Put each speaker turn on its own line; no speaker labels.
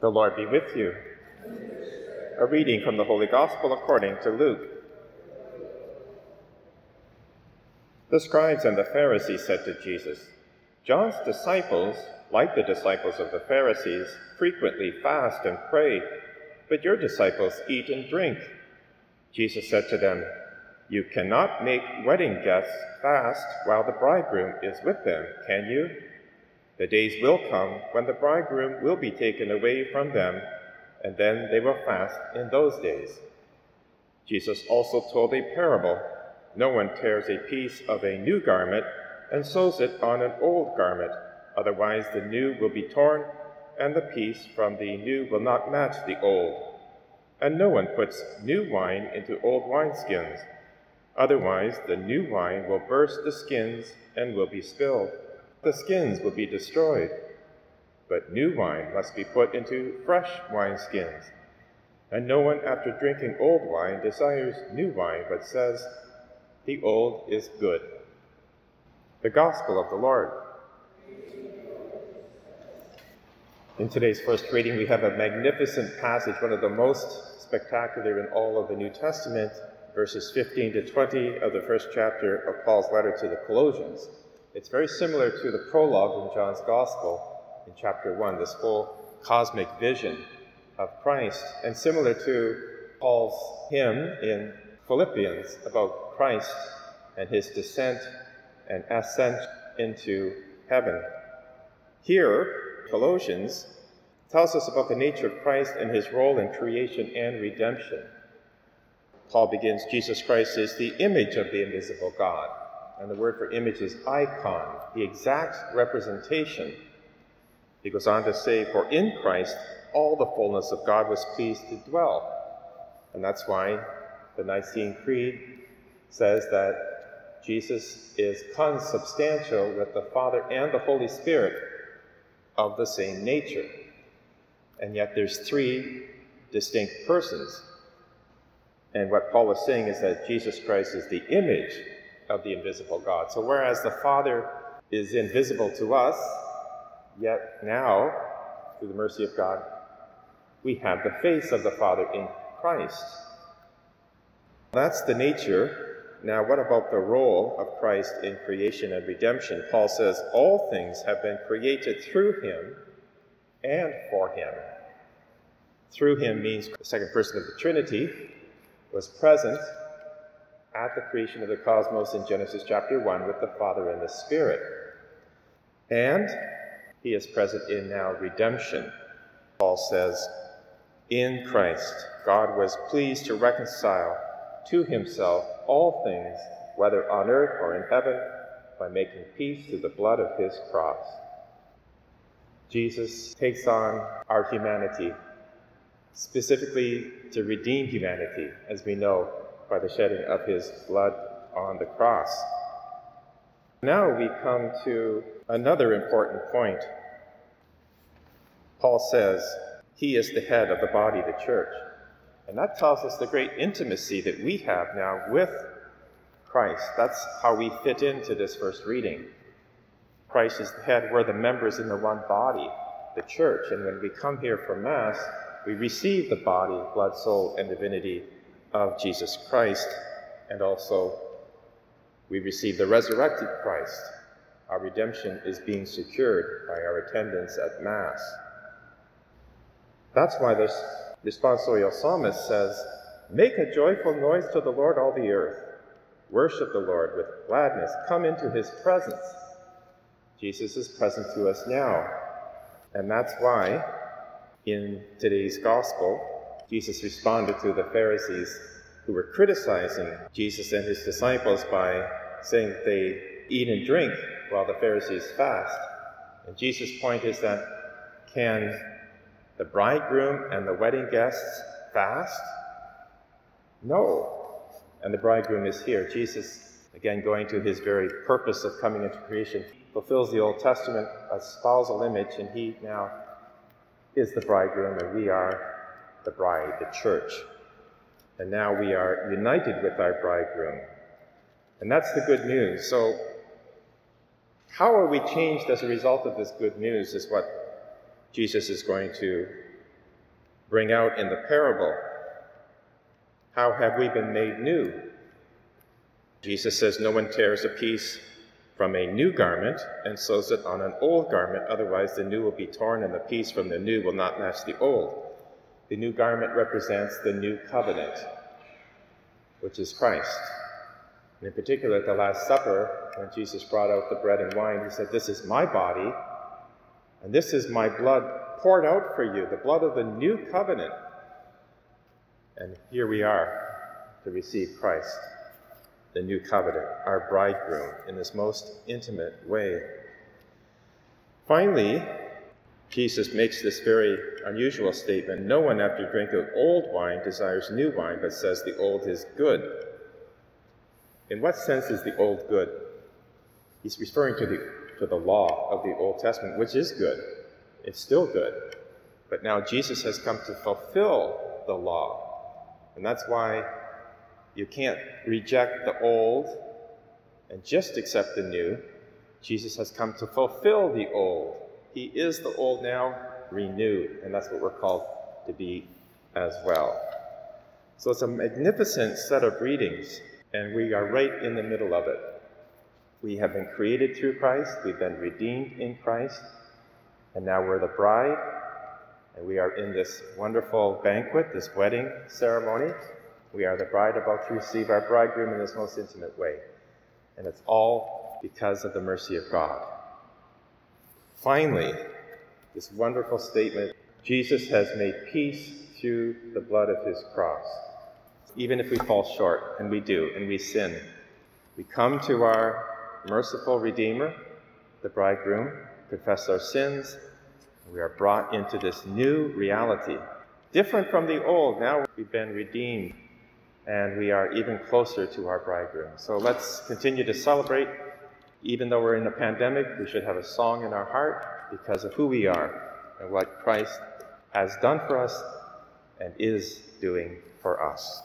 The Lord be with you. A reading from the Holy Gospel according to Luke. The scribes and the Pharisees said to Jesus, John's disciples, like the disciples of the Pharisees, frequently fast and pray, but your disciples eat and drink. Jesus said to them, You cannot make wedding guests fast while the bridegroom is with them, can you? The days will come when the bridegroom will be taken away from them, and then they will fast in those days. Jesus also told a parable No one tears a piece of a new garment and sews it on an old garment, otherwise, the new will be torn, and the piece from the new will not match the old. And no one puts new wine into old wineskins, otherwise, the new wine will burst the skins and will be spilled the skins will be destroyed. But new wine must be put into fresh wineskins. And no one, after drinking old wine, desires new wine, but says, The old is good. The Gospel of the Lord. In today's first reading, we have a magnificent passage, one of the most spectacular in all of the New Testament, verses 15 to 20 of the first chapter of Paul's letter to the Colossians. It's very similar to the prologue in John's Gospel in chapter 1, this whole cosmic vision of Christ, and similar to Paul's hymn in Philippians about Christ and his descent and ascent into heaven. Here, Colossians tells us about the nature of Christ and his role in creation and redemption. Paul begins Jesus Christ is the image of the invisible God and the word for image is icon, the exact representation. He goes on to say, For in Christ all the fullness of God was pleased to dwell. And that's why the Nicene Creed says that Jesus is consubstantial with the Father and the Holy Spirit of the same nature. And yet there's three distinct persons. And what Paul is saying is that Jesus Christ is the image of the invisible God. So, whereas the Father is invisible to us, yet now, through the mercy of God, we have the face of the Father in Christ. That's the nature. Now, what about the role of Christ in creation and redemption? Paul says, All things have been created through him and for him. Through him means the second person of the Trinity was present at the creation of the cosmos in Genesis chapter 1 with the Father and the Spirit. And he is present in now redemption. Paul says, In Christ, God was pleased to reconcile to himself all things, whether on earth or in heaven, by making peace through the blood of his cross. Jesus takes on our humanity, specifically to redeem humanity, as we know by the shedding of his blood on the cross. Now we come to another important point. Paul says, He is the head of the body, the church. And that tells us the great intimacy that we have now with Christ. That's how we fit into this first reading. Christ is the head, we're the members in the one body, the church. And when we come here for Mass, we receive the body, blood, soul, and divinity of Jesus Christ, and also we receive the resurrected Christ. Our redemption is being secured by our attendance at Mass. That's why this responsorial psalmist says, Make a joyful noise to the Lord, all the earth. Worship the Lord with gladness. Come into his presence. Jesus is present to us now. And that's why in today's gospel, Jesus responded to the Pharisees who were criticizing Jesus and his disciples by saying they eat and drink while the Pharisees fast. And Jesus' point is that can the bridegroom and the wedding guests fast? No. And the bridegroom is here. Jesus, again, going to his very purpose of coming into creation, fulfills the Old Testament, a spousal image, and he now is the bridegroom, and we are the bride, the church. And now we are united with our bridegroom. And that's the good news. So, how are we changed as a result of this good news is what Jesus is going to bring out in the parable. How have we been made new? Jesus says, No one tears a piece from a new garment and sews it on an old garment, otherwise, the new will be torn and the piece from the new will not match the old. The new garment represents the new covenant, which is Christ. And in particular, at the Last Supper, when Jesus brought out the bread and wine, he said, This is my body, and this is my blood poured out for you, the blood of the new covenant. And here we are to receive Christ, the new covenant, our bridegroom, in this most intimate way. Finally, Jesus makes this very unusual statement No one, after drinking old wine, desires new wine, but says the old is good. In what sense is the old good? He's referring to the, to the law of the Old Testament, which is good. It's still good. But now Jesus has come to fulfill the law. And that's why you can't reject the old and just accept the new. Jesus has come to fulfill the old. He is the old now, renewed. And that's what we're called to be as well. So it's a magnificent set of readings, and we are right in the middle of it. We have been created through Christ, we've been redeemed in Christ, and now we're the bride, and we are in this wonderful banquet, this wedding ceremony. We are the bride about to receive our bridegroom in this most intimate way. And it's all because of the mercy of God. Finally, this wonderful statement Jesus has made peace through the blood of his cross. Even if we fall short, and we do, and we sin, we come to our merciful Redeemer, the bridegroom, confess our sins, we are brought into this new reality, different from the old. Now we've been redeemed and we are even closer to our bridegroom. So let's continue to celebrate. Even though we're in a pandemic, we should have a song in our heart because of who we are and what Christ has done for us and is doing for us.